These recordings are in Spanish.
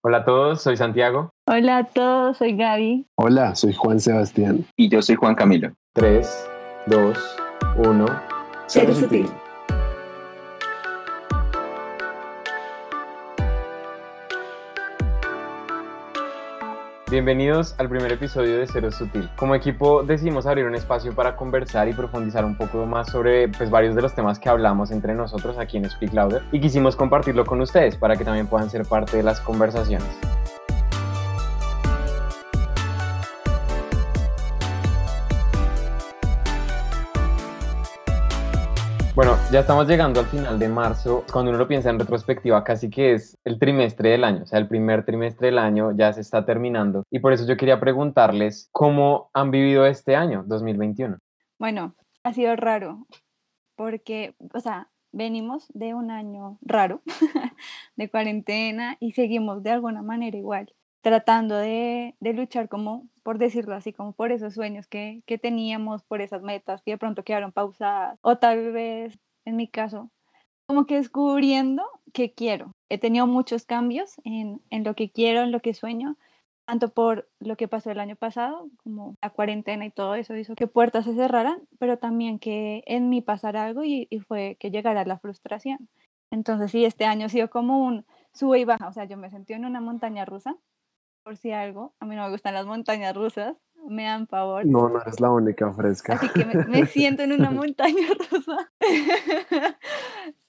Hola a todos, soy Santiago. Hola a todos, soy Gaby. Hola, soy Juan Sebastián. Y yo soy Juan Camilo. 3, 2, 1. Ser sutil. Bienvenidos al primer episodio de Cero Sutil. Como equipo decidimos abrir un espacio para conversar y profundizar un poco más sobre pues, varios de los temas que hablamos entre nosotros aquí en Speak Louder y quisimos compartirlo con ustedes para que también puedan ser parte de las conversaciones. Bueno, ya estamos llegando al final de marzo. Cuando uno lo piensa en retrospectiva, casi que es el trimestre del año, o sea, el primer trimestre del año ya se está terminando. Y por eso yo quería preguntarles cómo han vivido este año, 2021. Bueno, ha sido raro, porque, o sea, venimos de un año raro, de cuarentena, y seguimos de alguna manera igual tratando de, de, luchar como, por decirlo así, como por esos sueños que, que, teníamos, por esas metas que de pronto quedaron pausadas, o tal vez, en mi caso, como que descubriendo que quiero. He tenido muchos cambios en, en lo que quiero, en lo que sueño, tanto por lo que pasó el año pasado, como la cuarentena y todo eso hizo que puertas se cerraran, pero también que en mí pasara algo y, y fue que llegara la frustración. Entonces sí, este año ha sido como un sube y baja, o sea, yo me sentí en una montaña rusa por si algo. A mí no me gustan las montañas rusas, me dan favor. No, no eres la única fresca. Así que me, me siento en una montaña rusa.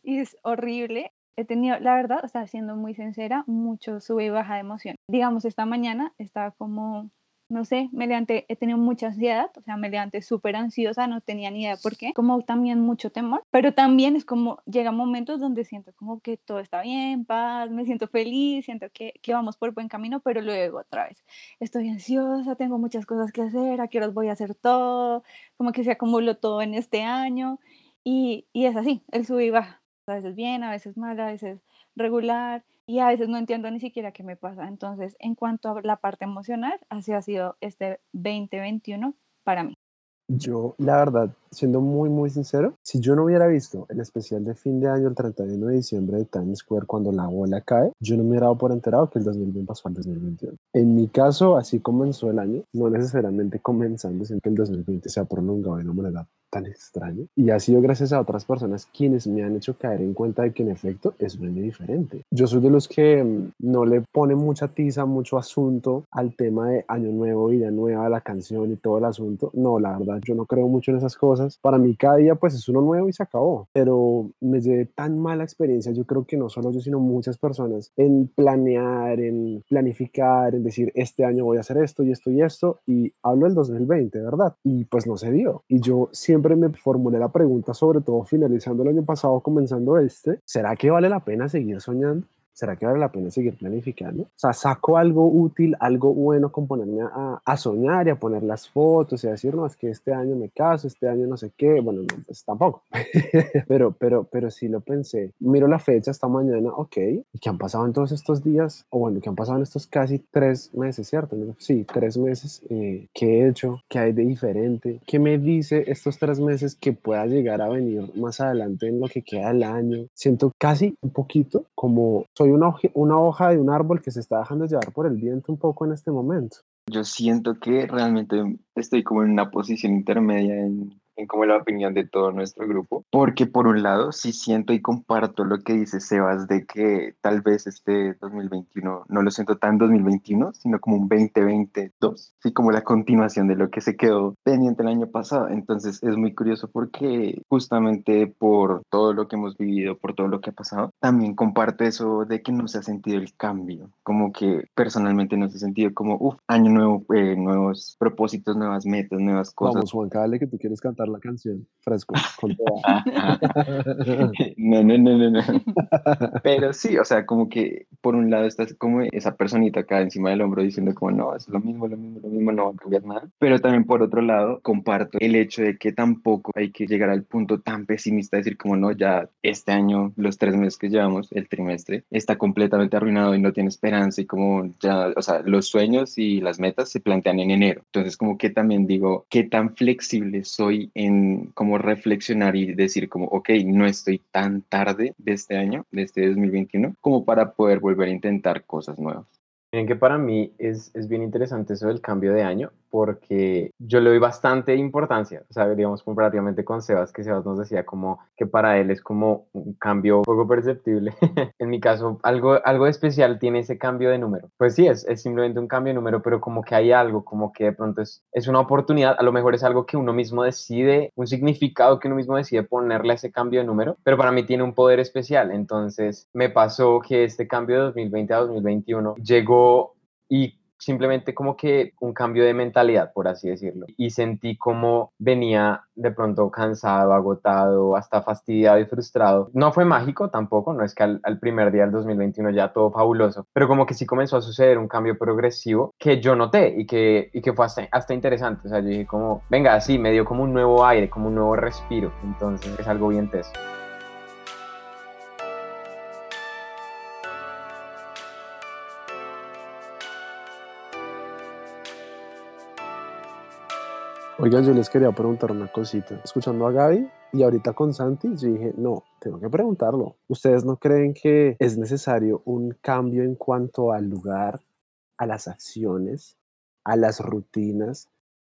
y es horrible. He tenido, la verdad, o sea, siendo muy sincera, mucho sube y baja de emoción. Digamos, esta mañana estaba como no sé, me levanté, he tenido mucha ansiedad, o sea, me levanté súper ansiosa, no tenía ni idea por qué, como también mucho temor, pero también es como, llega momentos donde siento como que todo está bien, paz, me siento feliz, siento que, que vamos por buen camino, pero luego otra vez, estoy ansiosa, tengo muchas cosas que hacer, a qué horas voy a hacer todo, como que se acumuló todo en este año, y, y es así, el sube y baja, a veces bien, a veces mal, a veces regular, y a veces no entiendo ni siquiera qué me pasa. Entonces, en cuanto a la parte emocional, así ha sido este 2021 para mí. Yo, la verdad, siendo muy, muy sincero, si yo no hubiera visto el especial de fin de año, el 31 de diciembre de Times Square, cuando la bola cae, yo no me hubiera dado por enterado que el 2020 pasó al 2021. En mi caso, así comenzó el año, no necesariamente comenzando, sino que el 2020 se ha prolongado de una manera tan extraño. Y ha sido gracias a otras personas quienes me han hecho caer en cuenta de que en efecto es un año diferente. Yo soy de los que mm, no le pone mucha tiza, mucho asunto al tema de año nuevo, vida nueva, la canción y todo el asunto. No, la verdad, yo no creo mucho en esas cosas. Para mí cada día pues es uno nuevo y se acabó. Pero me llevé tan mala experiencia, yo creo que no solo yo, sino muchas personas en planear, en planificar, en decir, este año voy a hacer esto y esto y esto. Y hablo del 2020, ¿verdad? Y pues no se dio. Y yo siempre siempre me formulé la pregunta, sobre todo finalizando el año pasado, comenzando este, ¿será que vale la pena seguir soñando? ¿Será que vale la pena seguir planificando? O sea, saco algo útil, algo bueno con ponerme a, a, soñar y a poner las fotos y a decir, no, es que este año me caso, este año no sé qué, bueno, no, pues tampoco, pero, pero, pero sí lo pensé. Miro la fecha esta mañana, ok, ¿y qué han pasado en todos estos días? O bueno, ¿qué han pasado en estos casi tres meses, cierto? Sí, tres meses, eh, ¿qué he hecho? ¿Qué hay de diferente? ¿Qué me dice estos tres meses que pueda llegar a venir más adelante en lo que queda del año? Siento casi un poquito como soy una, hoja, una hoja de un árbol que se está dejando llevar por el viento un poco en este momento. Yo siento que realmente estoy como en una posición intermedia en, en como la opinión de todo nuestro grupo, porque por un lado sí siento y comparto lo que dice Sebas de que tal vez este 2021 no lo siento tan 2021, sino como un 2022, sí, como la continuación de lo que se quedó pendiente el año pasado. Entonces es muy curioso porque justamente por todo lo que hemos vivido, por todo lo que ha pasado, también comparto eso de que no se ha sentido el cambio, como que personalmente no se ha sentido como, uff, año nuevo, eh, nuevos propósitos, nuevas metas, nuevas cosas. Vamos, Juan, dale que tú quieres cantar la canción, fresco, con toda. no, no, no, no, no. Pero sí, o sea, como que por un lado estás como esa personita acá encima del hombro diciendo como, no, es lo mismo, lo mismo, lo mismo, no va a cambiar nada. Pero también por otro lado, comparto el hecho de que tampoco hay que llegar al punto tan pesimista de decir como, no, ya este año, los tres meses que llevamos, el trimestre, está completamente arruinado y no tiene esperanza y como ya, o sea, los sueños y las metas se plantean en enero. Entonces, como que también digo, ¿qué tan flexible soy en como reflexionar y decir como, ok, no estoy tan tarde de este año, de este 2021, como para poder volver a intentar cosas nuevas. Miren que para mí es, es bien interesante eso del cambio de año, porque yo le doy bastante importancia, o sea, digamos comparativamente con Sebas, que Sebas nos decía como que para él es como un cambio poco perceptible. en mi caso, algo, algo especial tiene ese cambio de número. Pues sí, es, es simplemente un cambio de número, pero como que hay algo, como que de pronto es, es una oportunidad, a lo mejor es algo que uno mismo decide, un significado que uno mismo decide ponerle a ese cambio de número, pero para mí tiene un poder especial. Entonces me pasó que este cambio de 2020 a 2021 llegó y simplemente como que un cambio de mentalidad, por así decirlo. Y sentí como venía de pronto cansado, agotado, hasta fastidiado y frustrado. No fue mágico tampoco, no es que al, primer día del 2021 ya todo fabuloso, pero como que sí comenzó a suceder un cambio progresivo que yo noté y que, y que fue hasta, hasta interesante. O sea, yo dije como, venga, así me dio como un nuevo aire, como un nuevo respiro. Entonces es algo bien teso. Oigan, yo les quería preguntar una cosita. Escuchando a Gaby y ahorita con Santi, yo dije, no, tengo que preguntarlo. ¿Ustedes no creen que es necesario un cambio en cuanto al lugar, a las acciones, a las rutinas,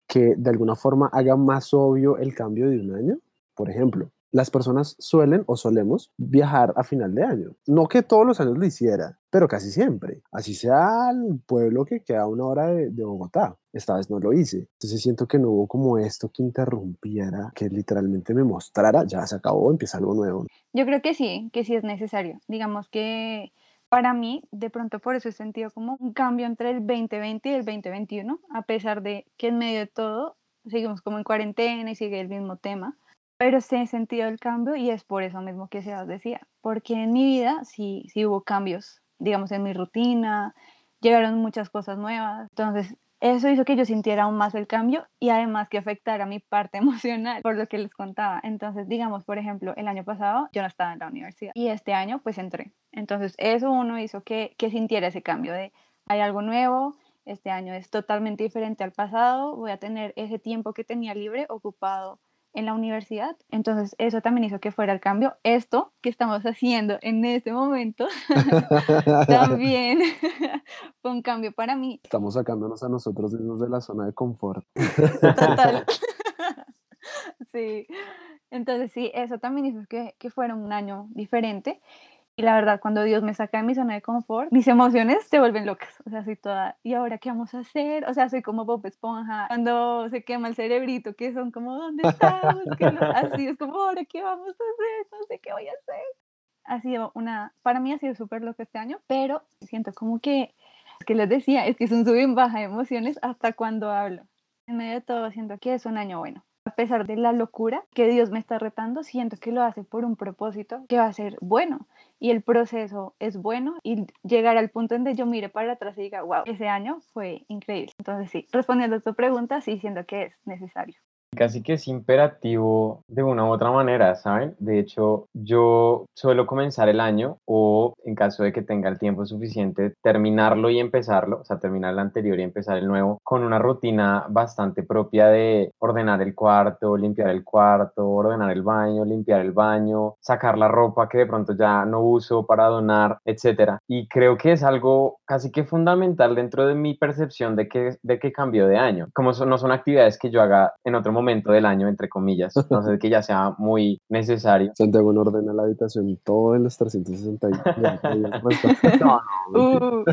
que de alguna forma haga más obvio el cambio de un año? Por ejemplo, las personas suelen o solemos viajar a final de año. No que todos los años lo hiciera, pero casi siempre. Así sea el pueblo que queda a una hora de, Bogotá. Esta vez no lo hice. Entonces siento que no hubo como esto que interrumpiera, que literalmente me mostrara, ya se acabó, empieza algo nuevo. Yo creo que sí, que sí es necesario. Digamos que para mí, de pronto por eso he sentido como un cambio entre el 2020 y el 2021, a pesar de que en medio de todo seguimos como en cuarentena y sigue el mismo tema pero sí he sentido el cambio y es por eso mismo que se os decía, porque en mi vida sí, sí hubo cambios, digamos, en mi rutina, llegaron muchas cosas nuevas, entonces eso hizo que yo sintiera aún más el cambio y además que afectara mi parte emocional, por lo que les contaba. Entonces, digamos, por ejemplo, el año pasado yo no estaba en la universidad y este año pues entré. Entonces, eso uno hizo que, que sintiera ese cambio de hay algo nuevo, este año es totalmente diferente al pasado, voy a tener ese tiempo que tenía libre ocupado en la universidad. Entonces eso también hizo que fuera el cambio. Esto que estamos haciendo en este momento también fue un cambio para mí. Estamos sacándonos a nosotros mismos de la zona de confort. Total. sí. Entonces sí, eso también hizo que, que fuera un año diferente. Y la verdad, cuando Dios me saca de mi zona de confort, mis emociones se vuelven locas. O sea, soy toda, ¿y ahora qué vamos a hacer? O sea, soy como Bob Esponja, cuando se quema el cerebrito, que son como, ¿dónde estamos? Así es como, ¿ahora qué vamos a hacer? No sé qué voy a hacer. Ha sido una, para mí ha sido súper loco este año, pero siento como que, que les decía, es que es un sub y baja de emociones hasta cuando hablo. En medio de todo, siento que es un año bueno a pesar de la locura que Dios me está retando, siento que lo hace por un propósito que va a ser bueno y el proceso es bueno y llegar al punto en donde yo mire para atrás y diga, wow, ese año fue increíble. Entonces sí, respondiendo a tu pregunta, sí siento que es necesario casi que es imperativo de una u otra manera, ¿saben? De hecho, yo suelo comenzar el año o en caso de que tenga el tiempo suficiente, terminarlo y empezarlo, o sea, terminar el anterior y empezar el nuevo, con una rutina bastante propia de ordenar el cuarto, limpiar el cuarto, ordenar el baño, limpiar el baño, sacar la ropa que de pronto ya no uso para donar, etcétera. Y creo que es algo casi que fundamental dentro de mi percepción de que, de que cambió de año. Como no son actividades que yo haga en otro momento, momento del año, entre comillas. No sé que ya sea muy necesario. Santiago no ordena la habitación todo en los 360 uh.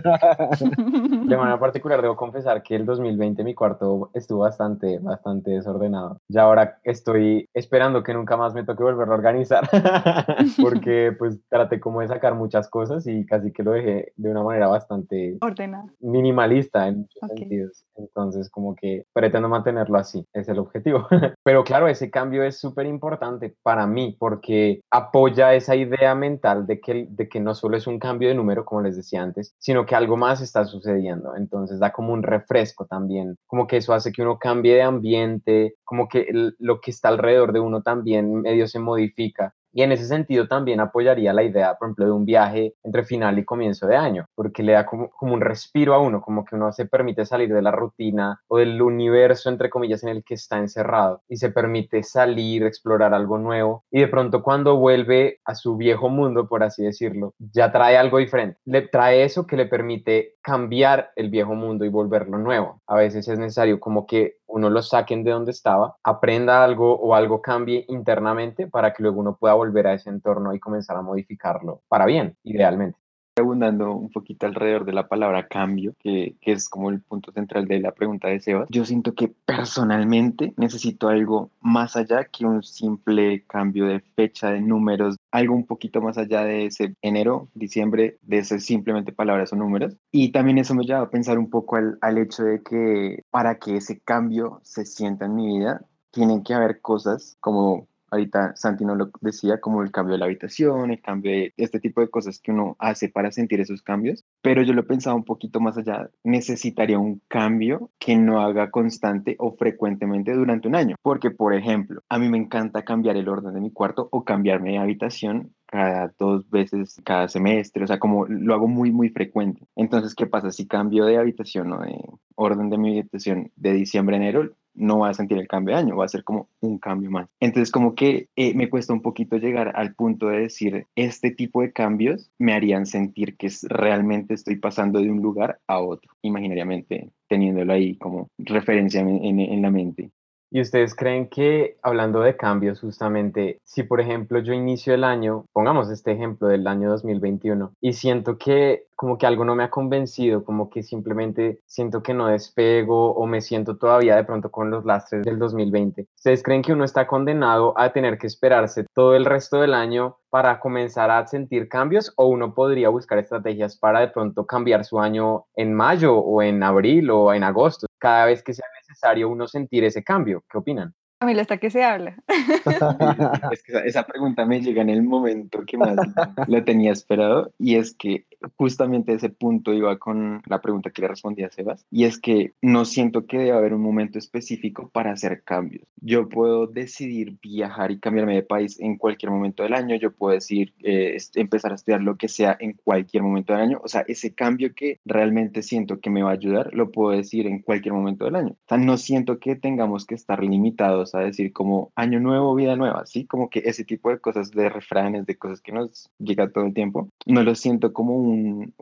De manera particular, debo confesar que el 2020 mi cuarto estuvo bastante, bastante desordenado. Ya ahora estoy esperando que nunca más me toque volverlo a organizar, porque pues traté como de sacar muchas cosas y casi que lo dejé de una manera bastante ordenada, minimalista en muchos sentidos. Entonces, como que pretendo mantenerlo así, es el objetivo. Pero claro, ese cambio es súper importante para mí porque apoya esa idea mental de que, de que no solo es un cambio de número, como les decía antes, sino que algo más está sucediendo. Entonces da como un refresco también, como que eso hace que uno cambie de ambiente, como que lo que está alrededor de uno también medio se modifica. Y en ese sentido también apoyaría la idea, por ejemplo, de un viaje entre final y comienzo de año, porque le da como, como un respiro a uno, como que uno se permite salir de la rutina o del universo, entre comillas, en el que está encerrado y se permite salir, explorar algo nuevo. Y de pronto cuando vuelve a su viejo mundo, por así decirlo, ya trae algo diferente. Le trae eso que le permite cambiar el viejo mundo y volverlo nuevo. A veces es necesario como que uno lo saquen de donde estaba, aprenda algo o algo cambie internamente para que luego uno pueda volver a ese entorno y comenzar a modificarlo para bien, idealmente abundando un poquito alrededor de la palabra cambio, que, es como el punto central de la pregunta de Sebas, yo siento que personalmente necesito algo más allá que un simple cambio de fecha, de números, algo un poquito más allá de ese enero, diciembre, de ese simplemente palabras o números. Y también eso me lleva a pensar un poco al, al hecho de que para que ese cambio se sienta en mi vida, tienen que haber cosas como ahorita Santi no lo decía, como el cambio de la habitación, el cambio de este tipo de cosas que uno hace para sentir esos cambios, pero yo lo he pensado un poquito más allá, necesitaría un cambio que no haga constante o frecuentemente durante un año, porque por ejemplo, a mí me encanta cambiar el orden de mi cuarto o cambiarme de habitación cada dos veces cada semestre, o sea, como lo hago muy, muy frecuente. Entonces, ¿qué pasa? Si cambio de habitación o de orden de mi habitación de diciembre a enero, no va a sentir el cambio de año, va a ser como un cambio más. Entonces, como que eh, me cuesta un poquito llegar al punto de decir, este tipo de cambios me harían sentir que realmente estoy pasando de un lugar a otro, imaginariamente teniéndolo ahí como referencia en, en la mente. ¿Y ustedes creen que, hablando de cambios, justamente, si por ejemplo yo inicio el año, pongamos este ejemplo del año 2021, y siento que como que algo no me ha convencido, como que simplemente siento que no despego o me siento todavía de pronto con los lastres del 2020. ¿Ustedes creen que uno está condenado a tener que esperarse todo el resto del año para comenzar a sentir cambios o uno podría buscar estrategias para de pronto cambiar su año en mayo o en abril o en agosto, cada vez que sea necesario uno sentir ese cambio? ¿Qué opinan? Camila, ¿hasta qué se habla? es que esa, pregunta me llega en el momento que más lo tenía esperado y es que justamente ese punto iba con la pregunta que le respondí a Sebas y es que no siento que debe haber un momento específico para hacer cambios. Yo puedo decidir viajar y cambiarme de país en cualquier momento del año, yo puedo decir eh, empezar a estudiar lo que sea en cualquier momento del año, o sea, ese cambio que realmente siento que me va a ayudar, lo puedo decir en cualquier momento del año. O sea, no siento que tengamos que estar limitados a decir como año nuevo, vida nueva, ¿sí? Como que ese tipo de cosas, de refranes, de cosas que nos llega todo el tiempo, no lo siento como un,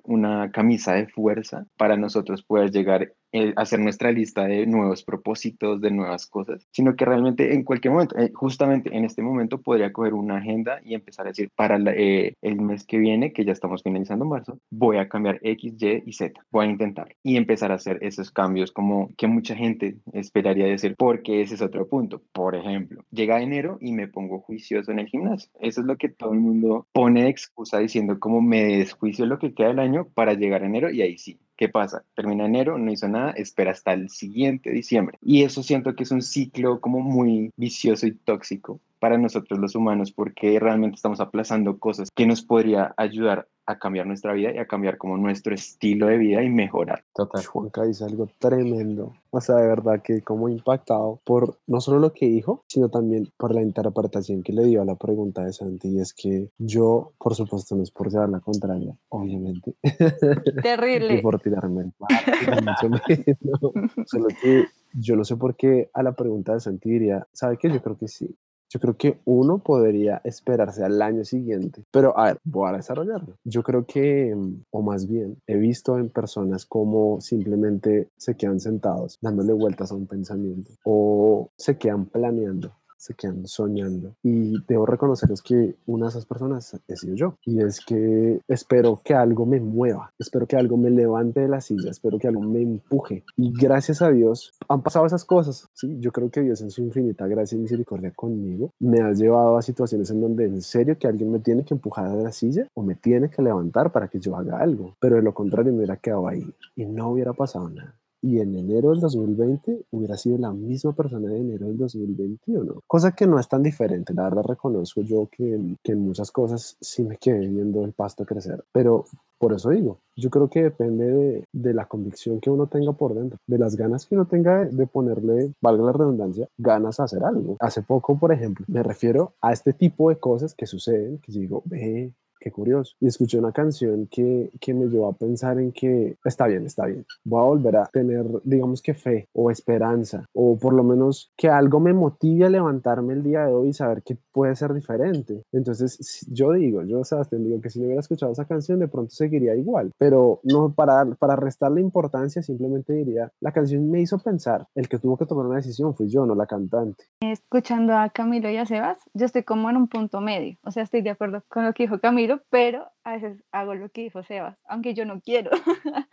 una camisa de fuerza para nosotros poder llegar hacer nuestra lista de nuevos propósitos, de nuevas cosas, sino que realmente en cualquier momento, eh, justamente en este momento podría coger una agenda y empezar a decir, para eh, el mes que viene, que ya estamos finalizando marzo, voy a cambiar X, Y y Z, voy a intentar y empezar a hacer esos cambios como que mucha gente esperaría decir, porque ese es otro punto. Por ejemplo, llega enero y me pongo juicioso en el gimnasio. Eso es lo que todo el mundo pone de excusa diciendo como me desjuicio lo que queda del año para llegar a enero y ahí sí, ¿Qué pasa? Termina enero, no hizo nada, espera hasta el siguiente diciembre. Y eso siento que es un ciclo como muy vicioso y tóxico para nosotros los humanos porque realmente estamos aplazando cosas que nos podría ayudar a cambiar nuestra vida y a cambiar como nuestro estilo de vida y mejorar. Total. Juanca dice algo tremendo. O sea, de verdad que como impactado por no solo lo que dijo, sino también por la interpretación que le dio a la pregunta de Santi. Y es que yo, por supuesto, no es por llevar la contraria, obviamente. Terrible. y por tirarme el Solo que yo no sé por qué a la pregunta de Santi diría, ¿sabe qué? Yo creo que sí. Yo creo que uno podría esperarse al año siguiente, pero a ver, voy a desarrollarlo. Yo creo que, o más bien, he visto en personas como simplemente se quedan sentados dándole vueltas a un pensamiento o se quedan planeando se quedan soñando. Y debo reconocerles que una de esas personas he sido yo. Y es que espero que algo me mueva, espero que algo me levante de la silla, espero que algo me empuje. Y gracias a Dios han pasado esas cosas. ¿sí? Yo creo que Dios en su infinita gracia y misericordia conmigo me ha llevado a situaciones en donde en serio que alguien me tiene que empujar de la silla o me tiene que levantar para que yo haga algo. Pero de lo contrario me hubiera quedado ahí y no hubiera pasado nada. Y en enero del 2020 hubiera sido la misma persona de enero del 2021. Cosa que no es tan diferente, la verdad reconozco yo que, que en muchas cosas sí me quedé viendo el pasto crecer, pero por eso digo, yo creo que depende de, de, la convicción que uno tenga por dentro, de las ganas que uno tenga de, de, ponerle, valga la redundancia, ganas a hacer algo. Hace poco, por ejemplo, me refiero a este tipo de cosas que suceden, que digo, ve, curioso. Y escuché una canción que, que me llevó a pensar en que está bien, está bien. Voy a volver a tener, digamos que fe o esperanza, o por lo menos que algo me motive a levantarme el día de hoy y saber que puede ser diferente. Entonces, yo digo, yo, Sebastián, digo que si no hubiera escuchado esa canción, de pronto seguiría igual. Pero no para, para restarle importancia, simplemente diría, la canción me hizo pensar. El que tuvo que tomar una decisión fui yo, no la cantante. Escuchando a Camilo y a Sebas, yo estoy como en un punto medio. O sea, estoy de acuerdo con lo que dijo Camilo pero a veces hago lo que dijo Sebas, aunque yo no quiero.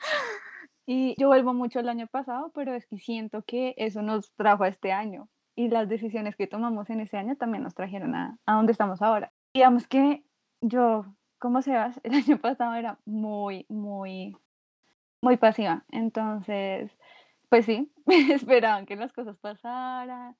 y yo vuelvo mucho el año pasado, pero es que siento que eso nos trajo a este año y las decisiones que tomamos en ese año también nos trajeron a, a donde estamos ahora. Digamos que yo, como Sebas, el año pasado era muy, muy, muy pasiva. Entonces, pues sí, esperaban que las cosas pasaran,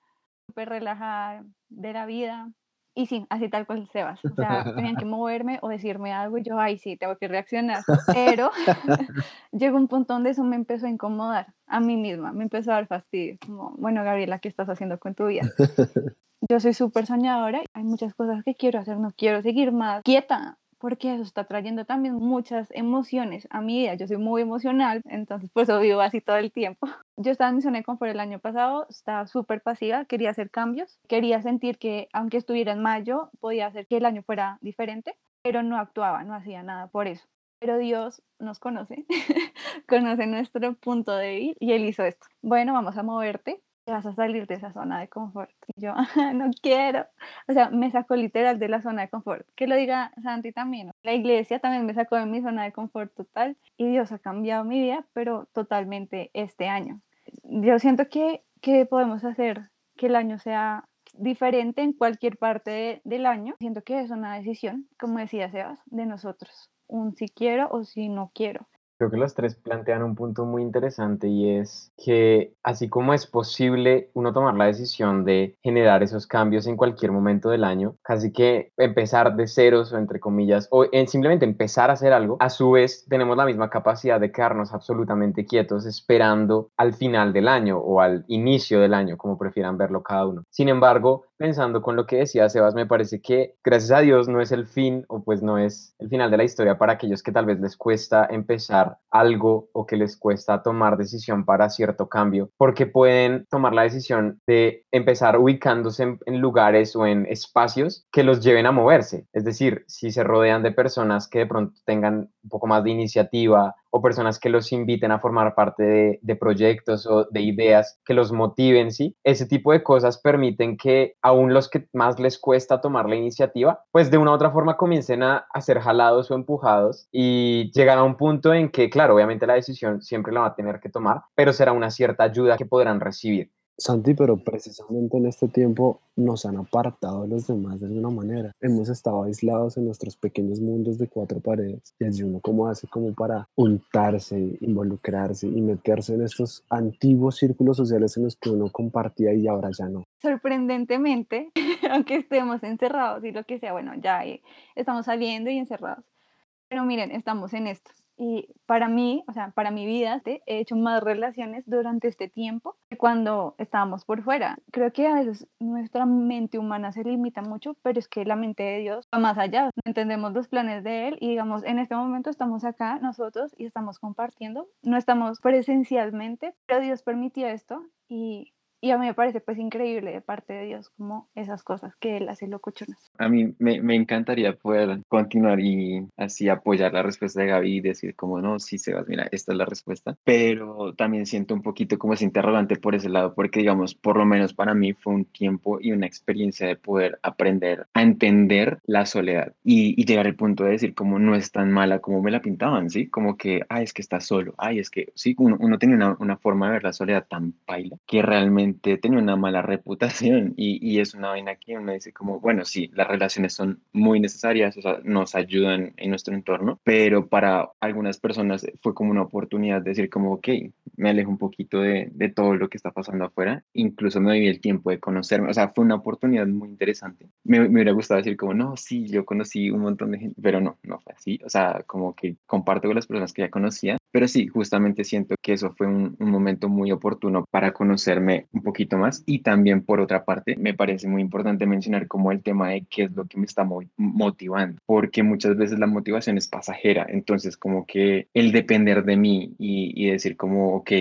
súper relajada de la vida, y sí, así tal cual Sebas. O sea, tenían que moverme o decirme algo y yo, ay, sí, tengo que reaccionar. Pero llegó un punto donde eso me empezó a incomodar a mí misma, me empezó a dar fastidio. Como, bueno, Gabriela, ¿qué estás haciendo con tu vida? Yo soy súper soñadora, hay muchas cosas que quiero hacer, no quiero seguir más quieta porque eso está trayendo también muchas emociones a mi vida. Yo soy muy emocional, entonces por eso vivo así todo el tiempo. Yo estaba en mi zona de confort el año pasado, estaba súper pasiva, quería hacer cambios, quería sentir que aunque estuviera en mayo, podía hacer que el año fuera diferente, pero no actuaba, no hacía nada por eso. Pero Dios nos conoce, conoce nuestro punto débil y Él hizo esto. Bueno, vamos a moverte, vas a salir de esa zona de confort. Y yo, no quiero. O sea, me sacó literal de la zona de confort. Que lo diga Santi también. La iglesia también me sacó de mi zona de confort total y Dios ha cambiado mi vida, pero totalmente este año. Yo siento que, que podemos hacer que el año sea diferente en cualquier parte del año. Siento que es una decisión, como decía Sebas, de nosotros. Un si quiero o si no quiero. Creo que los tres plantean un punto muy interesante y es que así como es posible uno tomar la decisión de generar esos cambios en cualquier momento del año, casi que empezar de ceros o entre comillas, o en simplemente empezar a hacer algo, a su vez tenemos la misma capacidad de quedarnos absolutamente quietos esperando al final del año o al inicio del año, como prefieran verlo cada uno. Sin embargo, pensando con lo que decía Sebas, me parece que gracias a Dios no es el fin o pues no es el final de la historia para aquellos que tal vez les cuesta empezar algo o que les cuesta tomar decisión para cierto cambio, porque pueden tomar la decisión de empezar ubicándose en, en, lugares o en espacios que los lleven a moverse. Es decir, si se rodean de personas que de pronto tengan un poco más de iniciativa o personas que los inviten a formar parte de, proyectos o de ideas que los motiven, ¿sí? Ese tipo de cosas permiten que aún los que más les cuesta tomar la iniciativa, pues de una u otra forma comiencen a, a ser jalados o empujados y llegan a un punto en que, claro, obviamente la decisión siempre la va a tener que tomar, pero será una cierta ayuda que podrán recibir. Santi, pero precisamente en este tiempo nos han apartado los demás de alguna manera. Hemos estado aislados en nuestros pequeños mundos de cuatro paredes y allí uno como hace como para untarse, involucrarse y meterse en estos antiguos círculos sociales en los que uno compartía y ahora ya no. Sorprendentemente, aunque estemos encerrados y lo que sea, bueno, ya eh, estamos saliendo y encerrados. Pero miren, estamos en esto y para mí, o sea, para mi vida, he hecho más relaciones durante este tiempo que cuando estábamos por fuera. Creo que a veces nuestra mente humana se limita mucho, pero es que la mente de Dios va más allá. Entendemos los planes de Él y digamos, en este momento estamos acá nosotros y estamos compartiendo. No estamos presencialmente, pero Dios permitió esto y y a mí me parece pues increíble de parte de Dios como esas cosas que Él hace locuchonas. A mí me, me, encantaría poder continuar y así apoyar la respuesta de Gaby y decir como no, sí Sebas, mira, esta es la respuesta, pero también siento un poquito como ese interrogante por ese lado, porque digamos, por lo menos para mí fue un tiempo y una experiencia de poder aprender a entender la soledad y, y llegar al punto de decir como no es tan mala como me la pintaban, ¿sí? Como que, ay, es que está solo, ay, es que, sí, uno, uno tiene una, una forma de ver la soledad tan paila que realmente tiene una mala reputación y, y, es una vaina que uno dice como, bueno, sí, las relaciones son muy necesarias, o sea, nos ayudan en nuestro entorno, pero para algunas personas fue como una oportunidad de decir como, ok, me alejo un poquito de, de todo lo que está pasando afuera. Incluso me di el tiempo de conocerme. O sea, fue una oportunidad muy interesante. Me, me hubiera gustado decir como, no, sí, yo conocí un montón de gente, pero no, no fue así. O sea, como que comparto con las personas que ya conocía, pero sí, justamente siento que eso fue un, momento muy oportuno para conocerme un poquito más. Y también, por otra parte, me parece muy importante mencionar como el tema de qué es lo que me está mo- motivando, porque muchas veces la motivación es pasajera. Entonces, como que el depender de mí y, decir como, ok,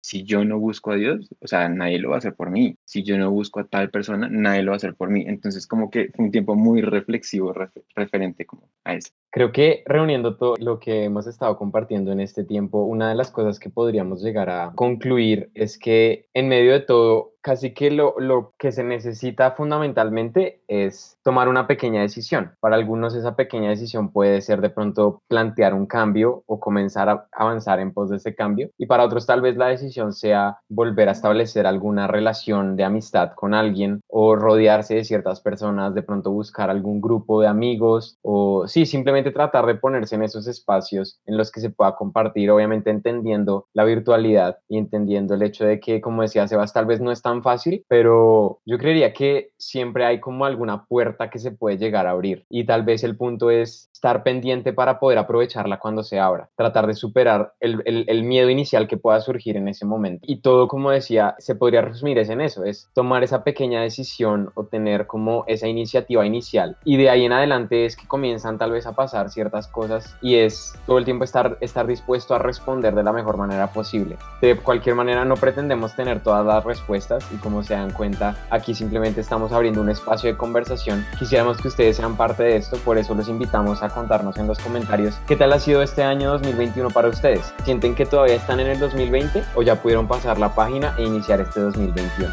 si yo no busco a Dios, o sea, nadie lo va a hacer por mí. Si yo no busco a tal persona, nadie lo va a hacer por mí. Entonces, como que fue un tiempo muy reflexivo refer- referente como a eso. Creo que reuniendo todo lo que hemos estado compartiendo en este tiempo, una de las cosas que podríamos llegar a concluir es que en medio de todo, casi que lo, lo que se necesita fundamentalmente es tomar una pequeña decisión. Para algunos esa pequeña decisión puede ser de pronto plantear un cambio o comenzar a avanzar en pos de ese cambio. Y para otros tal vez la decisión sea volver a establecer alguna relación de amistad con alguien o rodearse de ciertas personas, de pronto buscar algún grupo de amigos o sí, simplemente tratar de ponerse en esos espacios en los que se pueda compartir, obviamente entendiendo la virtualidad y entendiendo el hecho de que, como decía Sebas, tal vez no es tan fácil, pero yo creería que siempre hay como alguna puerta que se puede llegar a abrir y tal vez el punto es estar pendiente para poder aprovecharla cuando se abra, tratar de superar el, el, el miedo inicial que pueda surgir en ese momento. Y todo, como decía, se podría resumir es en eso, es tomar esa pequeña decisión o tener como esa iniciativa inicial. Y de ahí en adelante es que comienzan tal vez a pasar ciertas cosas y es todo el tiempo estar, estar dispuesto a responder de la mejor manera posible. De cualquier manera no pretendemos tener todas las respuestas y como se dan cuenta, aquí simplemente estamos abriendo un espacio de conversación. Quisiéramos que ustedes sean parte de esto, por eso los invitamos a contarnos en los comentarios qué tal ha sido este año 2021 para ustedes. ¿Sienten que todavía están en el 2020 o ya pudieron pasar la página e iniciar este 2021?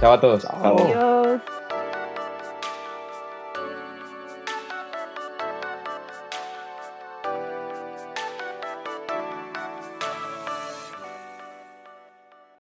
Chao a todos. Chao. Adiós.